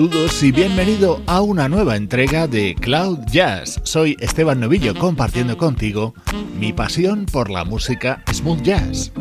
Saludos y bienvenido a una nueva entrega de Cloud Jazz. Soy Esteban Novillo compartiendo contigo mi pasión por la música smooth jazz.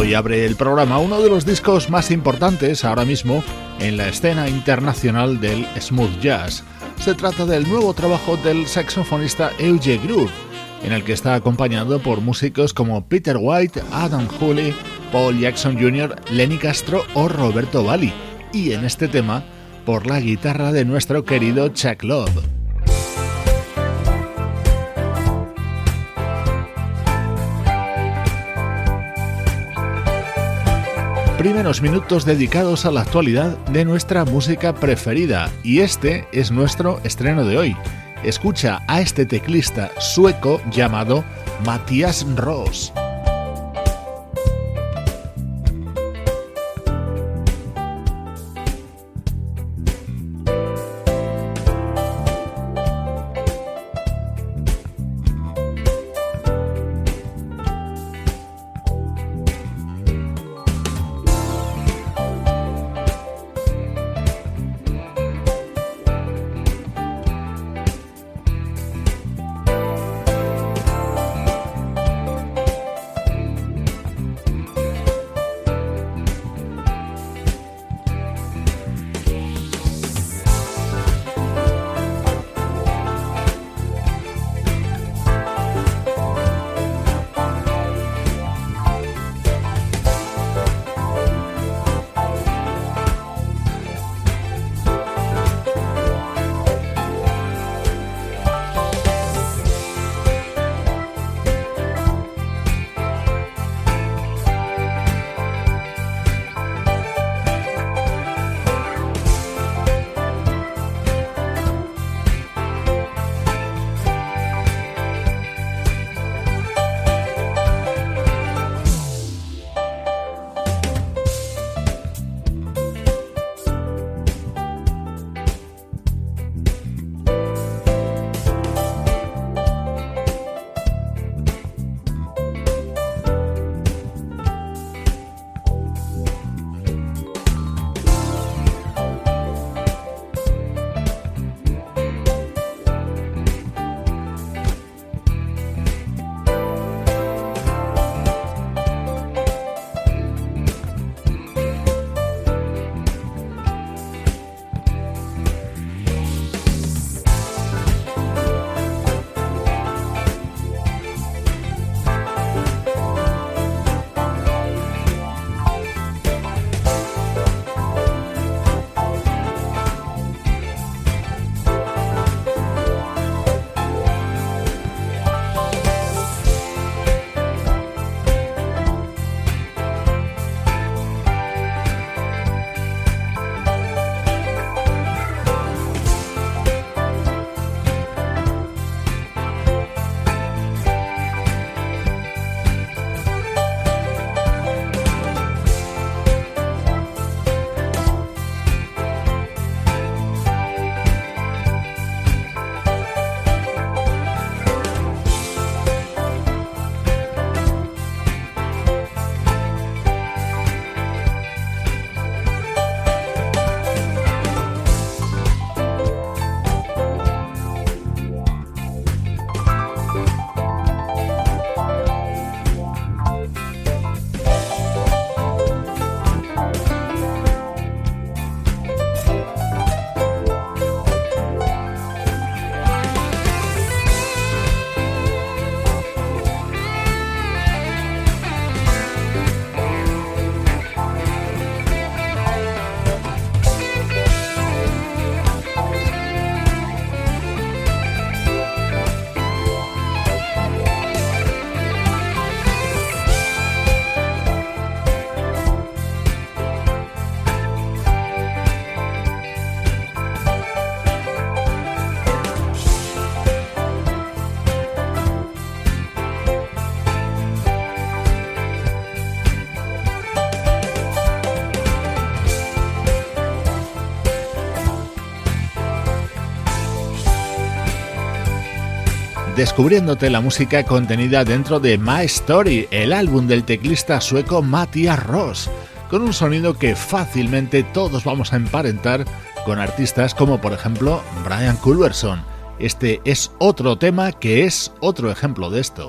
Hoy abre el programa uno de los discos más importantes ahora mismo en la escena internacional del smooth jazz. Se trata del nuevo trabajo del saxofonista Euge Groove, en el que está acompañado por músicos como Peter White, Adam Hooley, Paul Jackson Jr., Lenny Castro o Roberto Valli, y en este tema por la guitarra de nuestro querido Chuck Love. Primeros minutos dedicados a la actualidad de nuestra música preferida y este es nuestro estreno de hoy. Escucha a este teclista sueco llamado Matthias Ross. Descubriéndote la música contenida dentro de My Story, el álbum del teclista sueco Matthias Ross, con un sonido que fácilmente todos vamos a emparentar con artistas como por ejemplo Brian Culverson. Este es otro tema que es otro ejemplo de esto.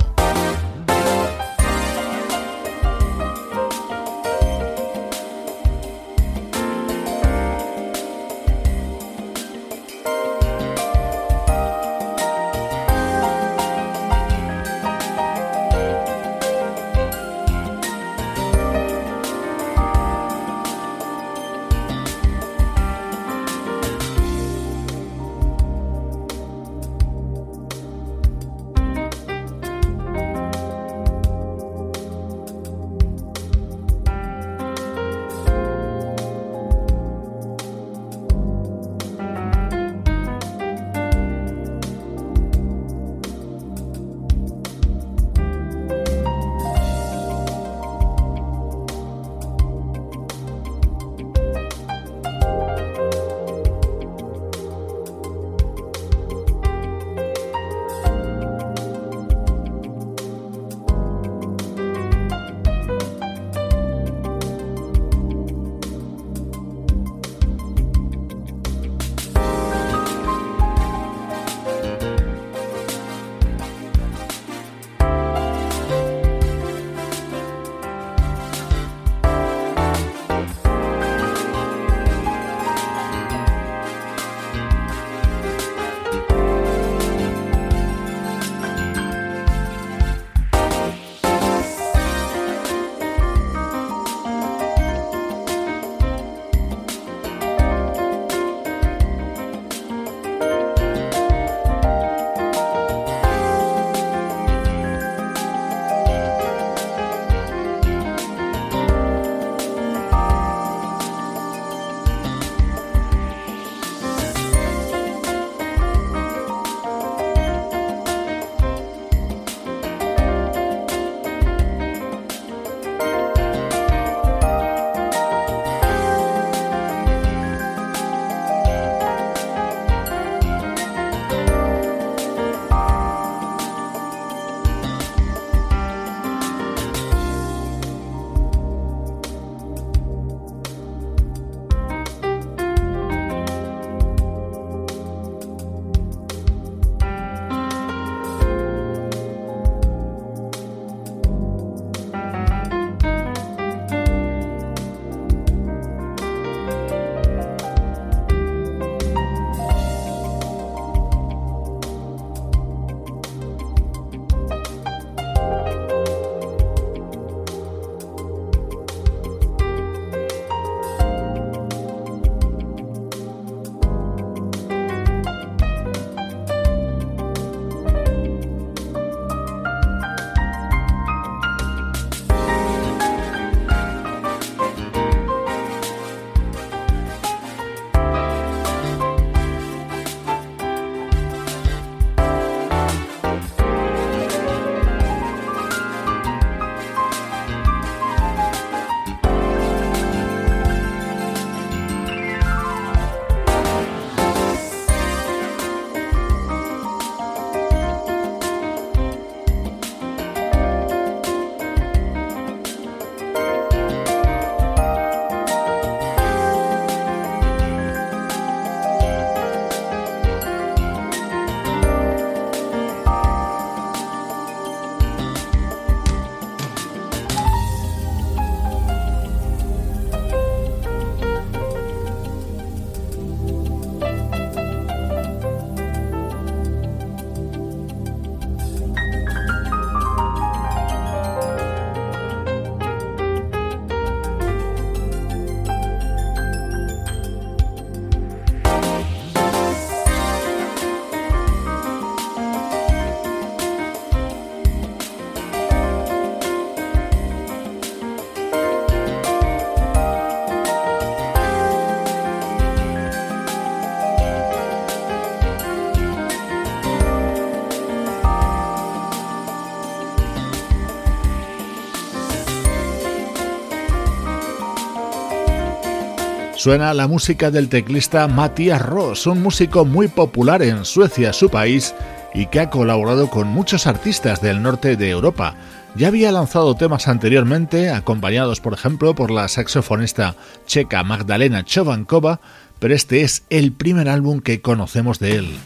Suena la música del teclista Matthias Ross, un músico muy popular en Suecia, su país, y que ha colaborado con muchos artistas del norte de Europa. Ya había lanzado temas anteriormente, acompañados por ejemplo por la saxofonista checa Magdalena Chovankova, pero este es el primer álbum que conocemos de él.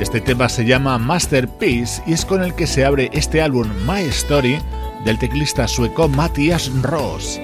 Este tema se llama Masterpiece y es con el que se abre este álbum My Story del teclista sueco Matthias Ross.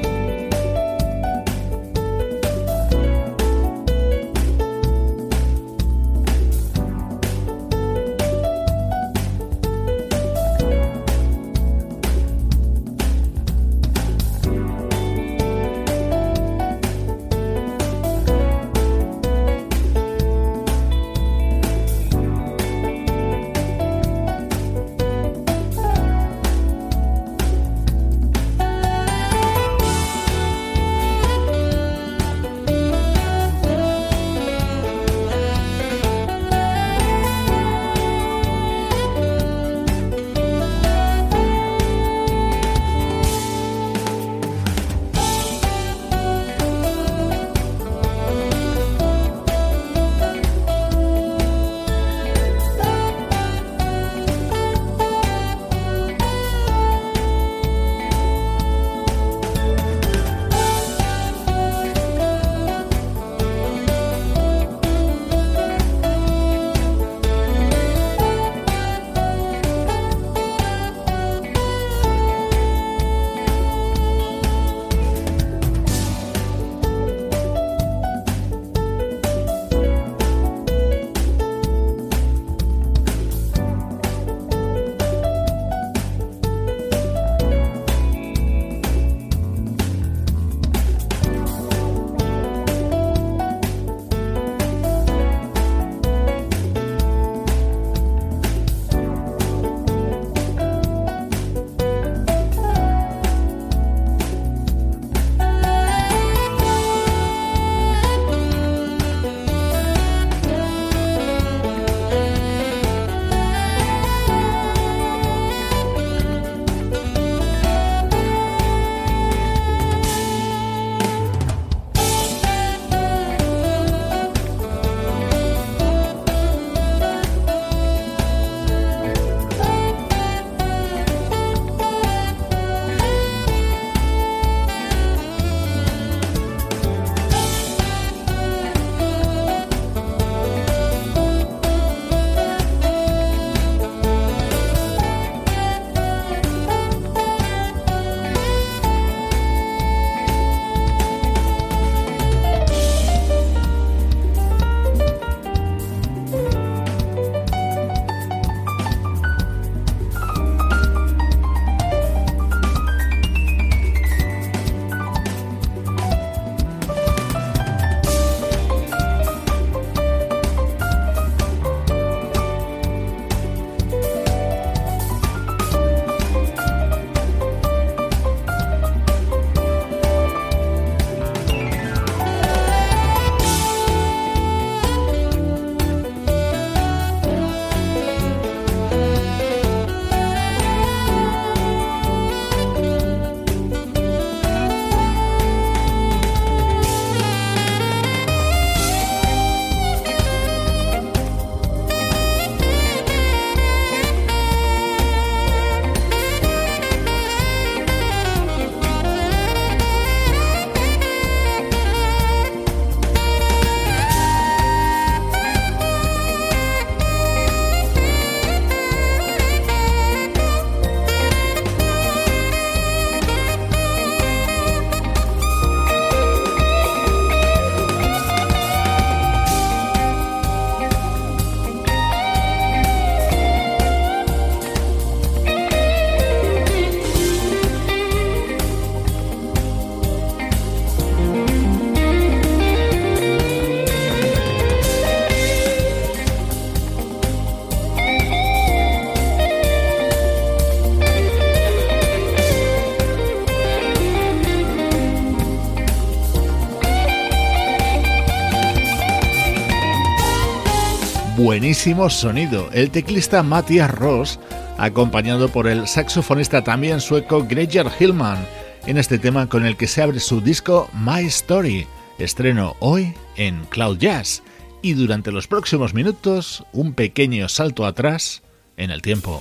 Buenísimo sonido. El teclista Matthias Ross, acompañado por el saxofonista también sueco Greger Hillman, en este tema con el que se abre su disco My Story, estreno hoy en Cloud Jazz. Y durante los próximos minutos, un pequeño salto atrás en el tiempo.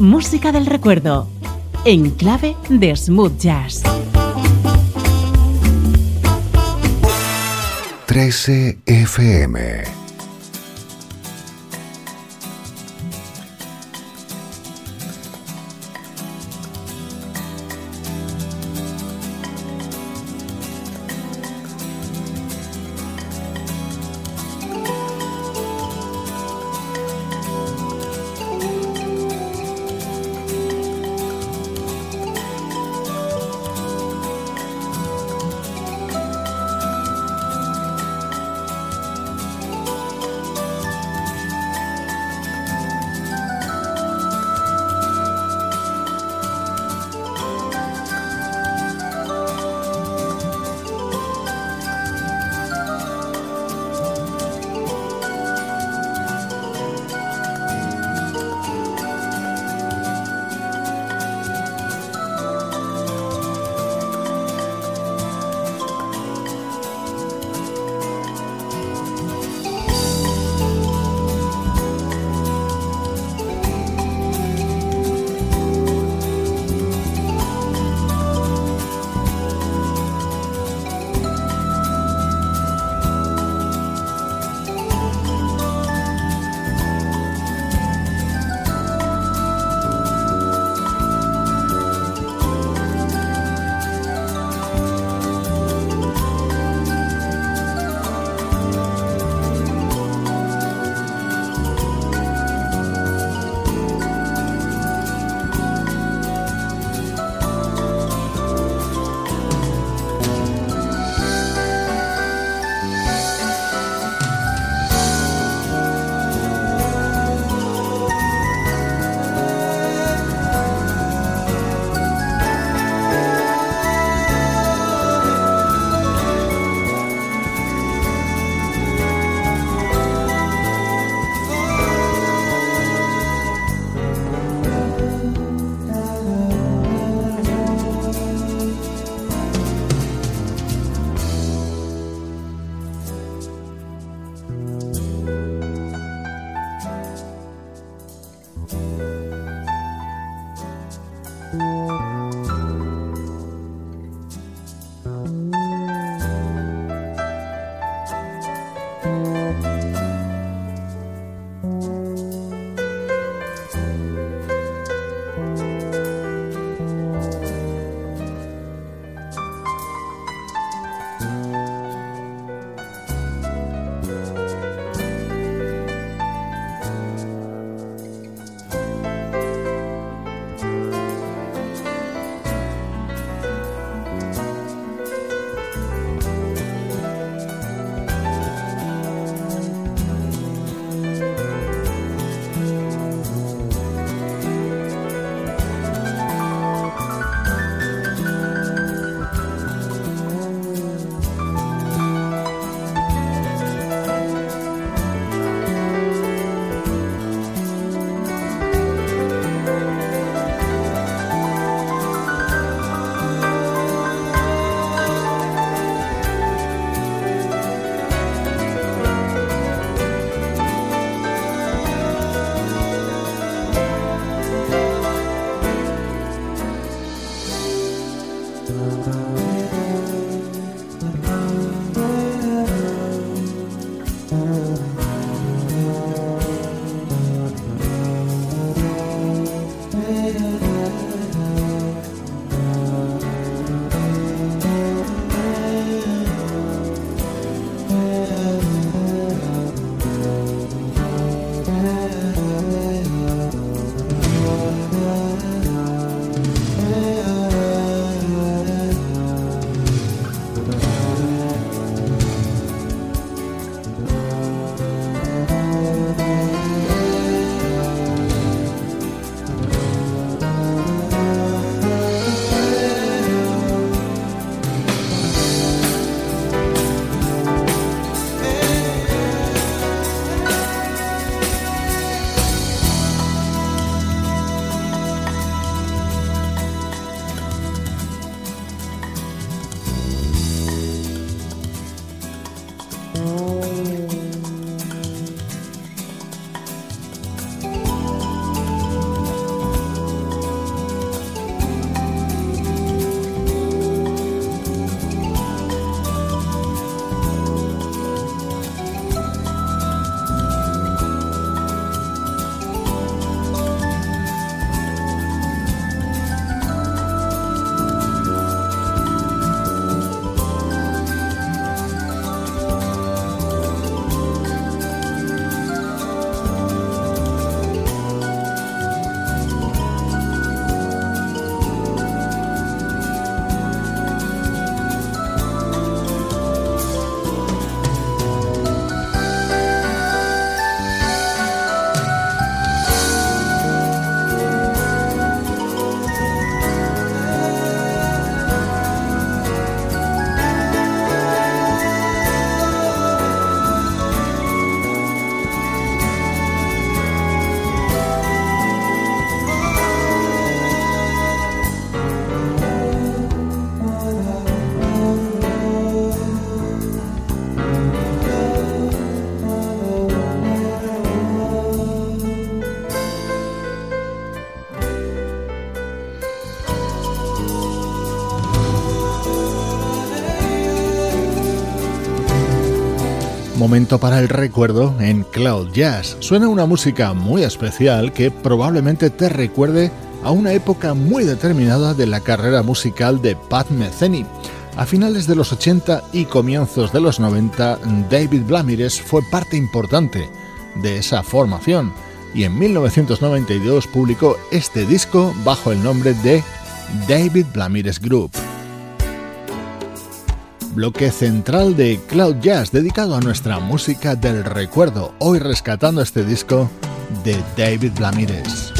Música del recuerdo, en clave de smooth jazz. 13 FM Momento para el recuerdo en Cloud Jazz. Suena una música muy especial que probablemente te recuerde a una época muy determinada de la carrera musical de Pat Metheny. A finales de los 80 y comienzos de los 90, David Blamires fue parte importante de esa formación y en 1992 publicó este disco bajo el nombre de David Blamires Group bloque central de Cloud Jazz dedicado a nuestra música del recuerdo, hoy rescatando este disco de David Blamires.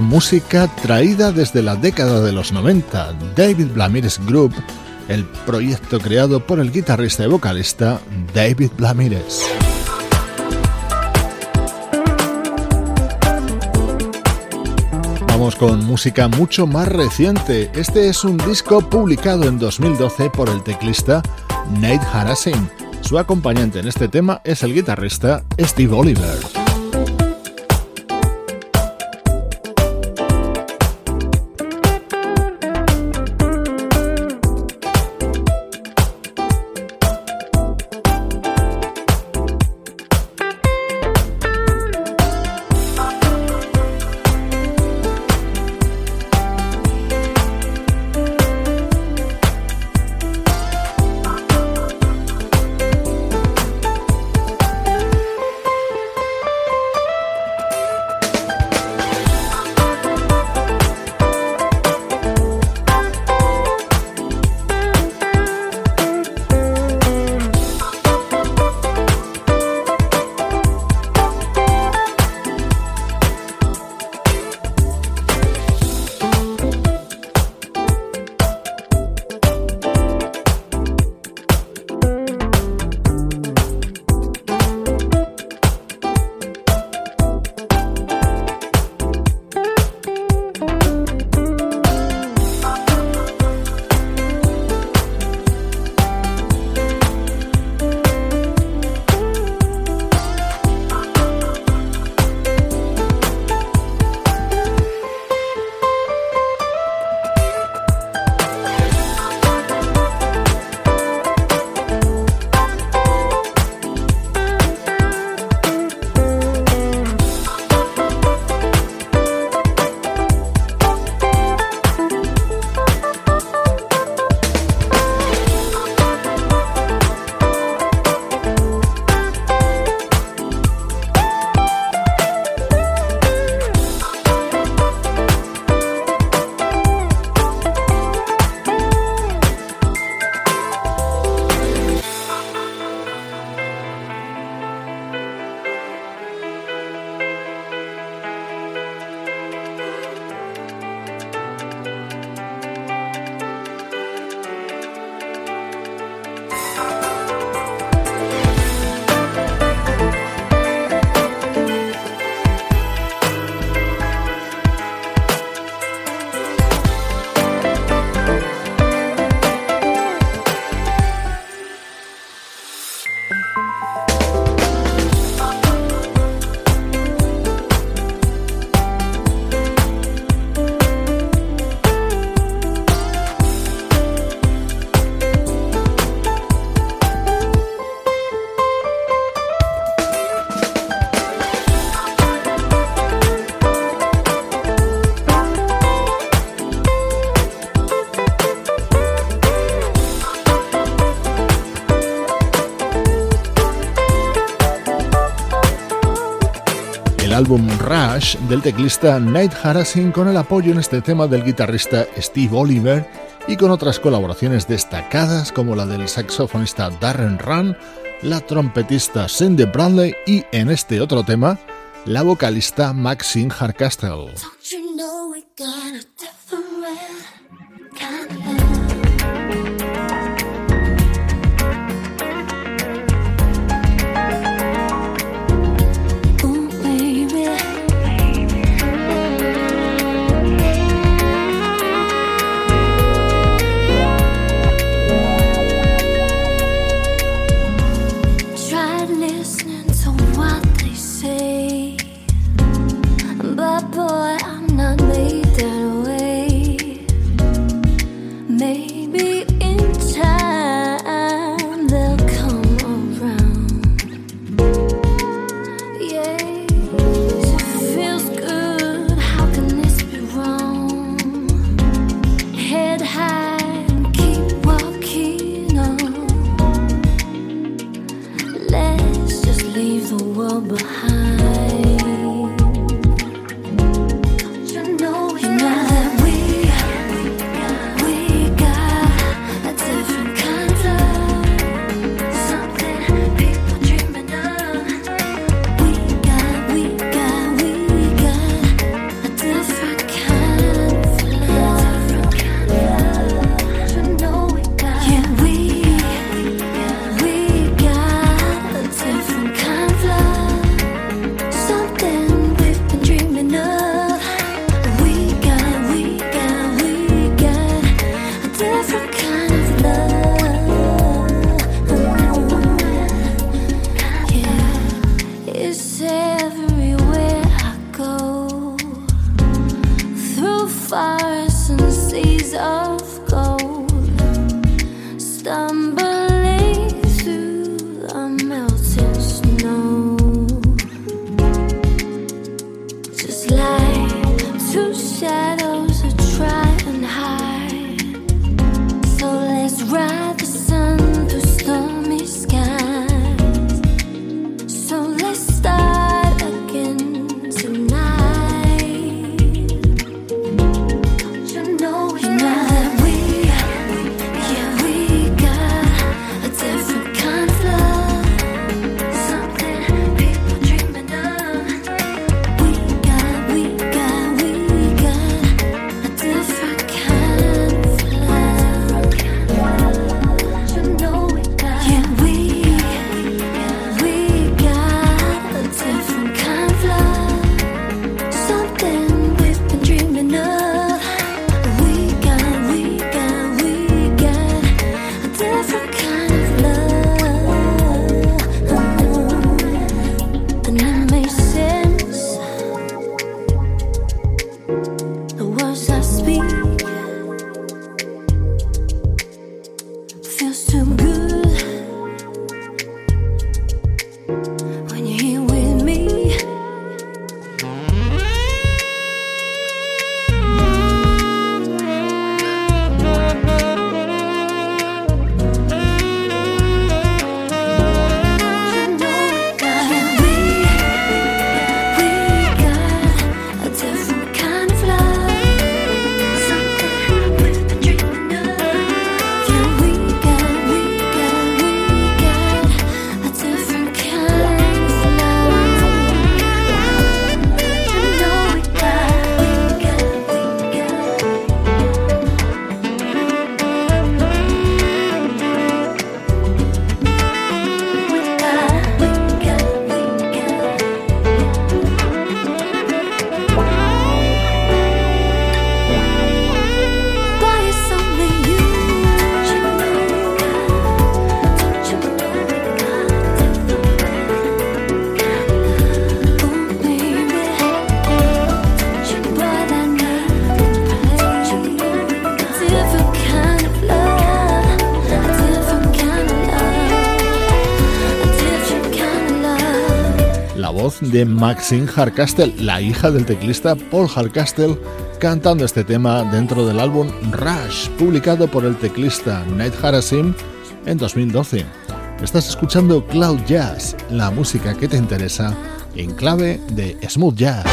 Música traída desde la década de los 90. David Blamires Group, el proyecto creado por el guitarrista y vocalista David Blamires. Vamos con música mucho más reciente. Este es un disco publicado en 2012 por el teclista Nate Harasim. Su acompañante en este tema es el guitarrista Steve Oliver. Álbum Rush del teclista Nate Harasin con el apoyo en este tema del guitarrista Steve Oliver y con otras colaboraciones destacadas como la del saxofonista Darren Run, la trompetista Cindy Bradley y en este otro tema la vocalista Maxine Hardcastle. De Maxine Hardcastle, la hija del teclista Paul Hardcastle, cantando este tema dentro del álbum Rush, publicado por el teclista Nate Harasim en 2012. Estás escuchando Cloud Jazz, la música que te interesa en clave de smooth jazz.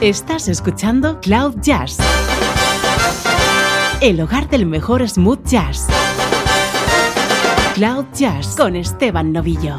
Estás escuchando Cloud Jazz, el hogar del mejor smooth jazz. Cloud Jazz con Esteban Novillo.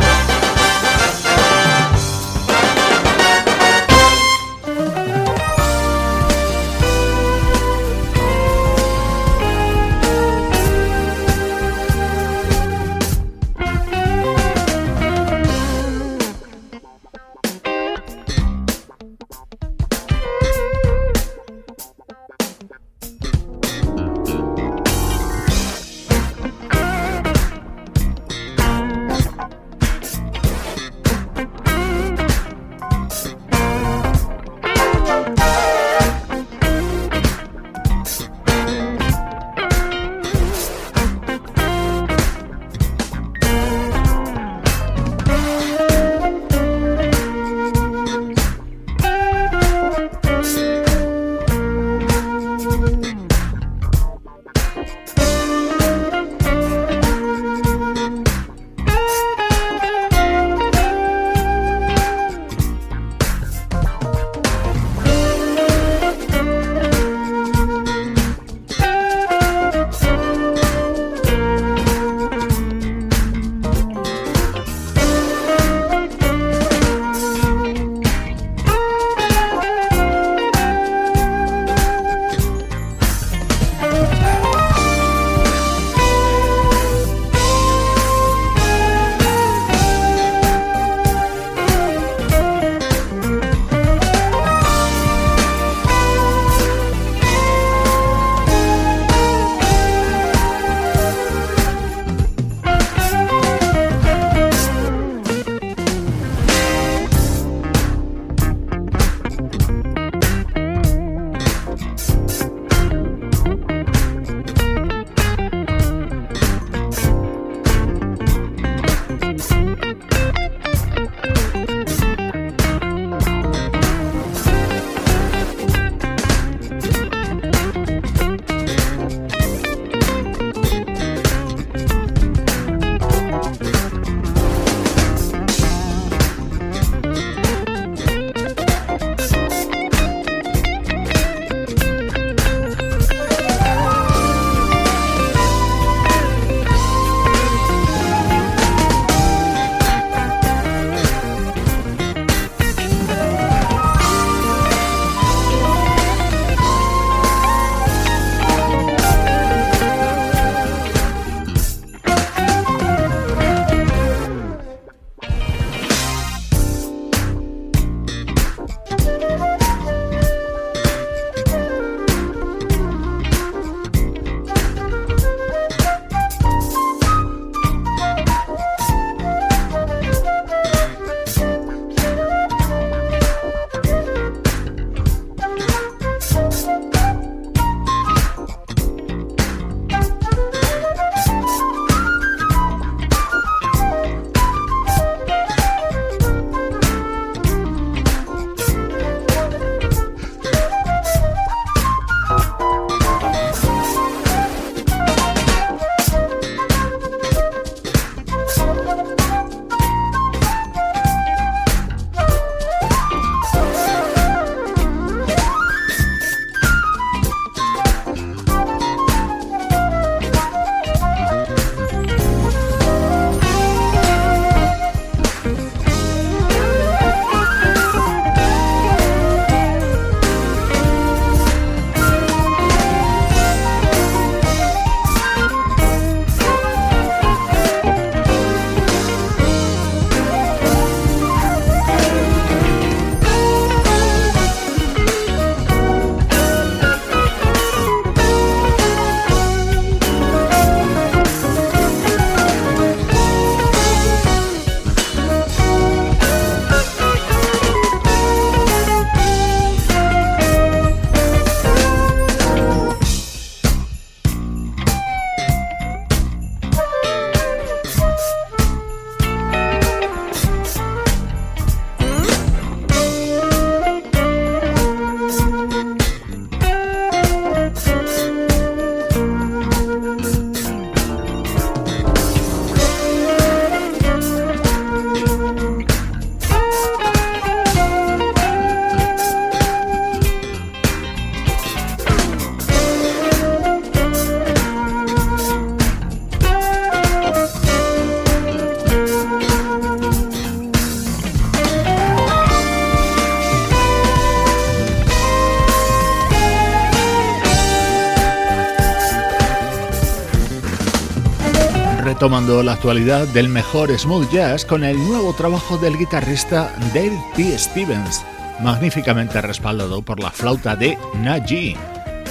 Retomando la actualidad del mejor smooth jazz con el nuevo trabajo del guitarrista David P. Stevens, magníficamente respaldado por la flauta de Naji.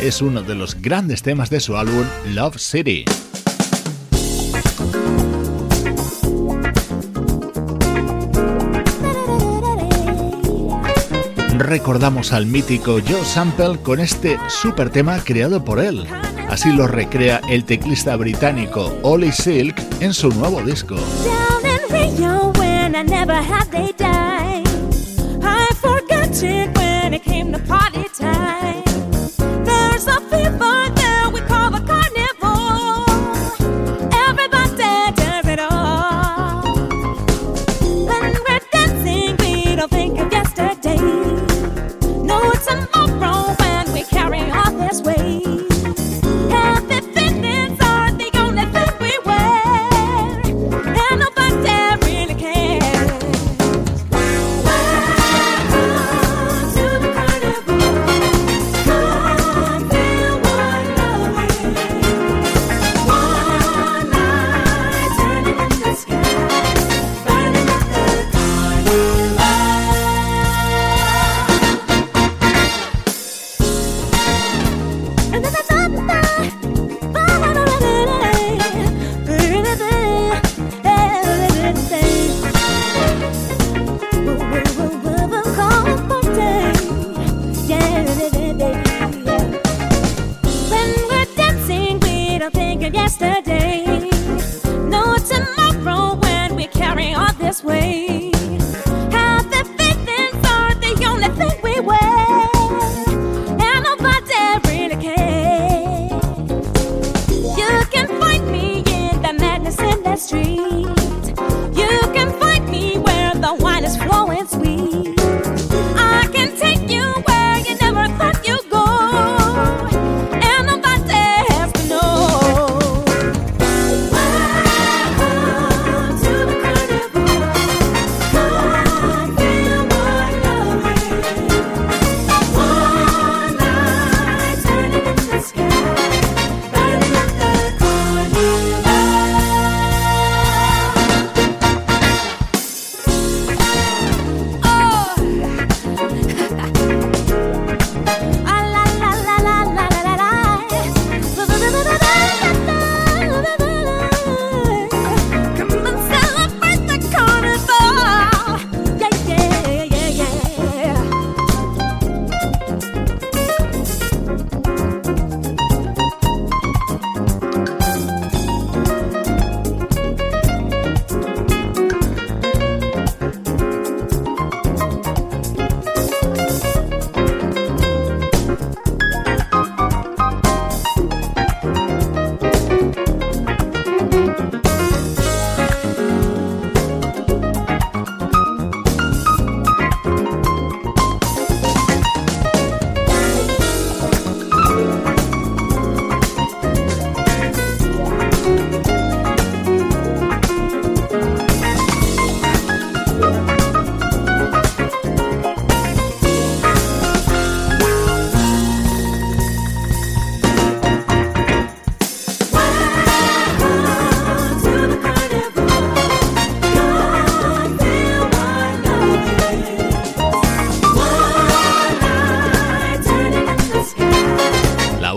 Es uno de los grandes temas de su álbum Love City. Recordamos al mítico Joe Sample con este super tema creado por él. Así lo recrea el teclista británico Ollie Silk en su nuevo disco.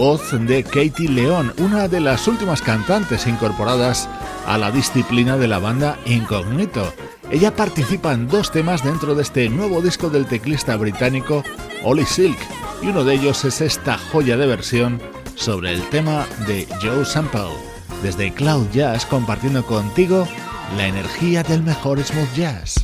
De Katie León, una de las últimas cantantes incorporadas a la disciplina de la banda Incognito. Ella participa en dos temas dentro de este nuevo disco del teclista británico Ollie Silk, y uno de ellos es esta joya de versión sobre el tema de Joe Sample. Desde Cloud Jazz compartiendo contigo la energía del mejor smooth jazz.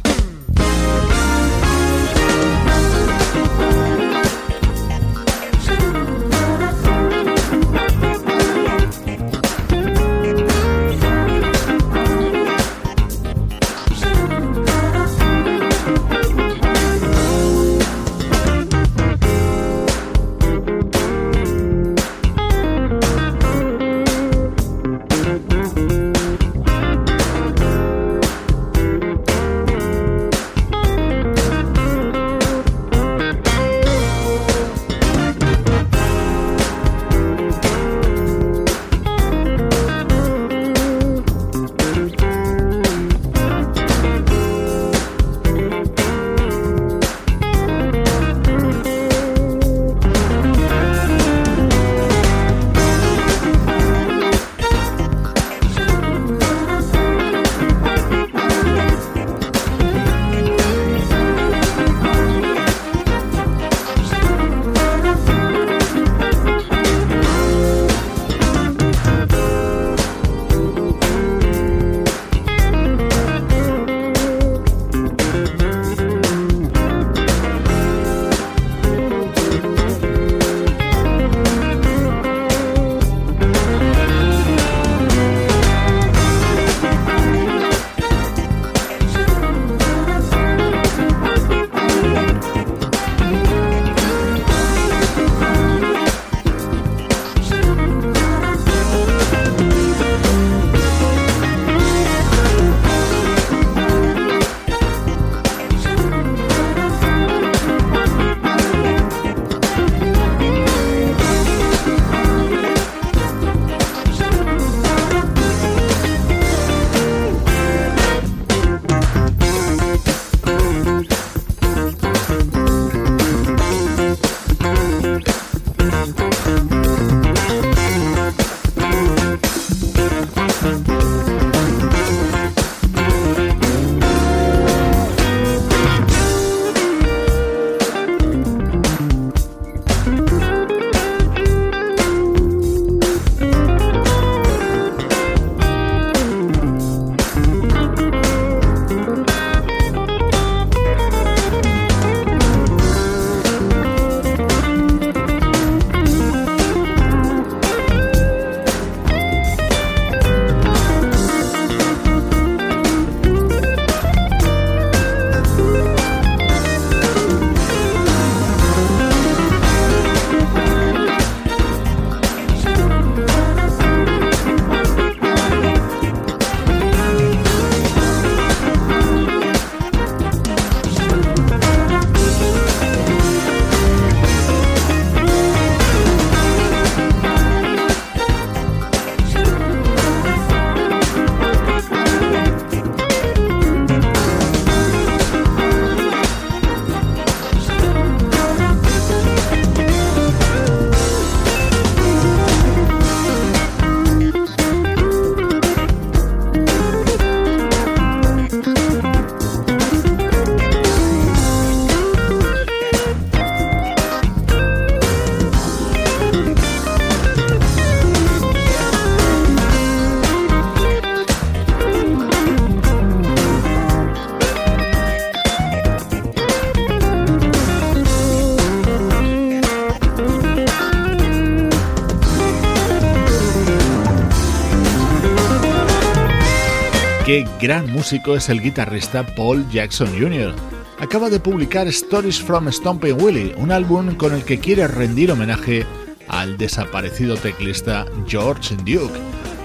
Qué gran músico es el guitarrista Paul Jackson Jr. Acaba de publicar Stories from Stomping Willie, un álbum con el que quiere rendir homenaje al desaparecido teclista George Duke.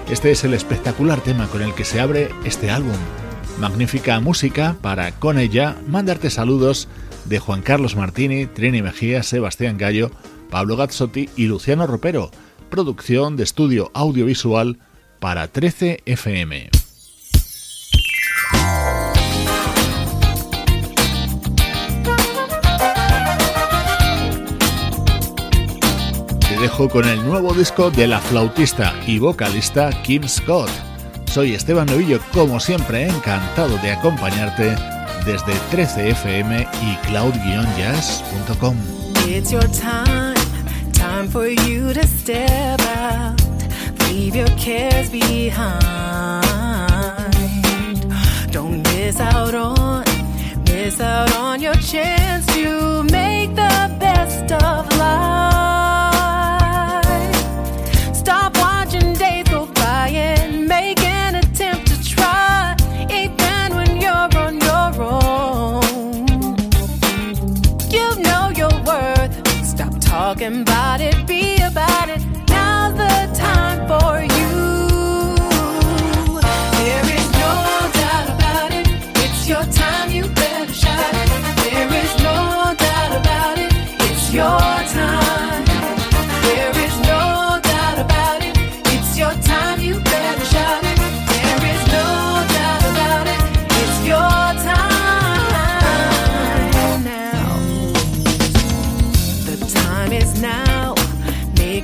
Este es el espectacular tema con el que se abre este álbum. Magnífica música para con ella mandarte saludos de Juan Carlos Martini, Trini Mejía, Sebastián Gallo, Pablo Gazzotti y Luciano Ropero. Producción de estudio audiovisual para 13 FM. Dejo con el nuevo disco de la flautista y vocalista Kim Scott. Soy Esteban Novillo, como siempre, encantado de acompañarte desde 13fm y cloud-jazz.com. It's your time, time for you to step out, leave your cares behind. Don't miss out on, miss out on your chance to make the best of life.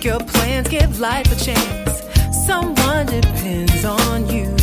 Your plans, give life a chance. Someone depends on you.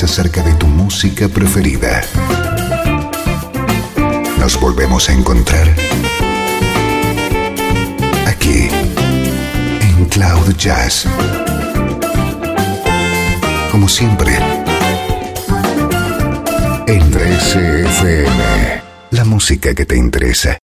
Acerca de tu música preferida. Nos volvemos a encontrar aquí en Cloud Jazz. Como siempre, en 13FM, la música que te interesa.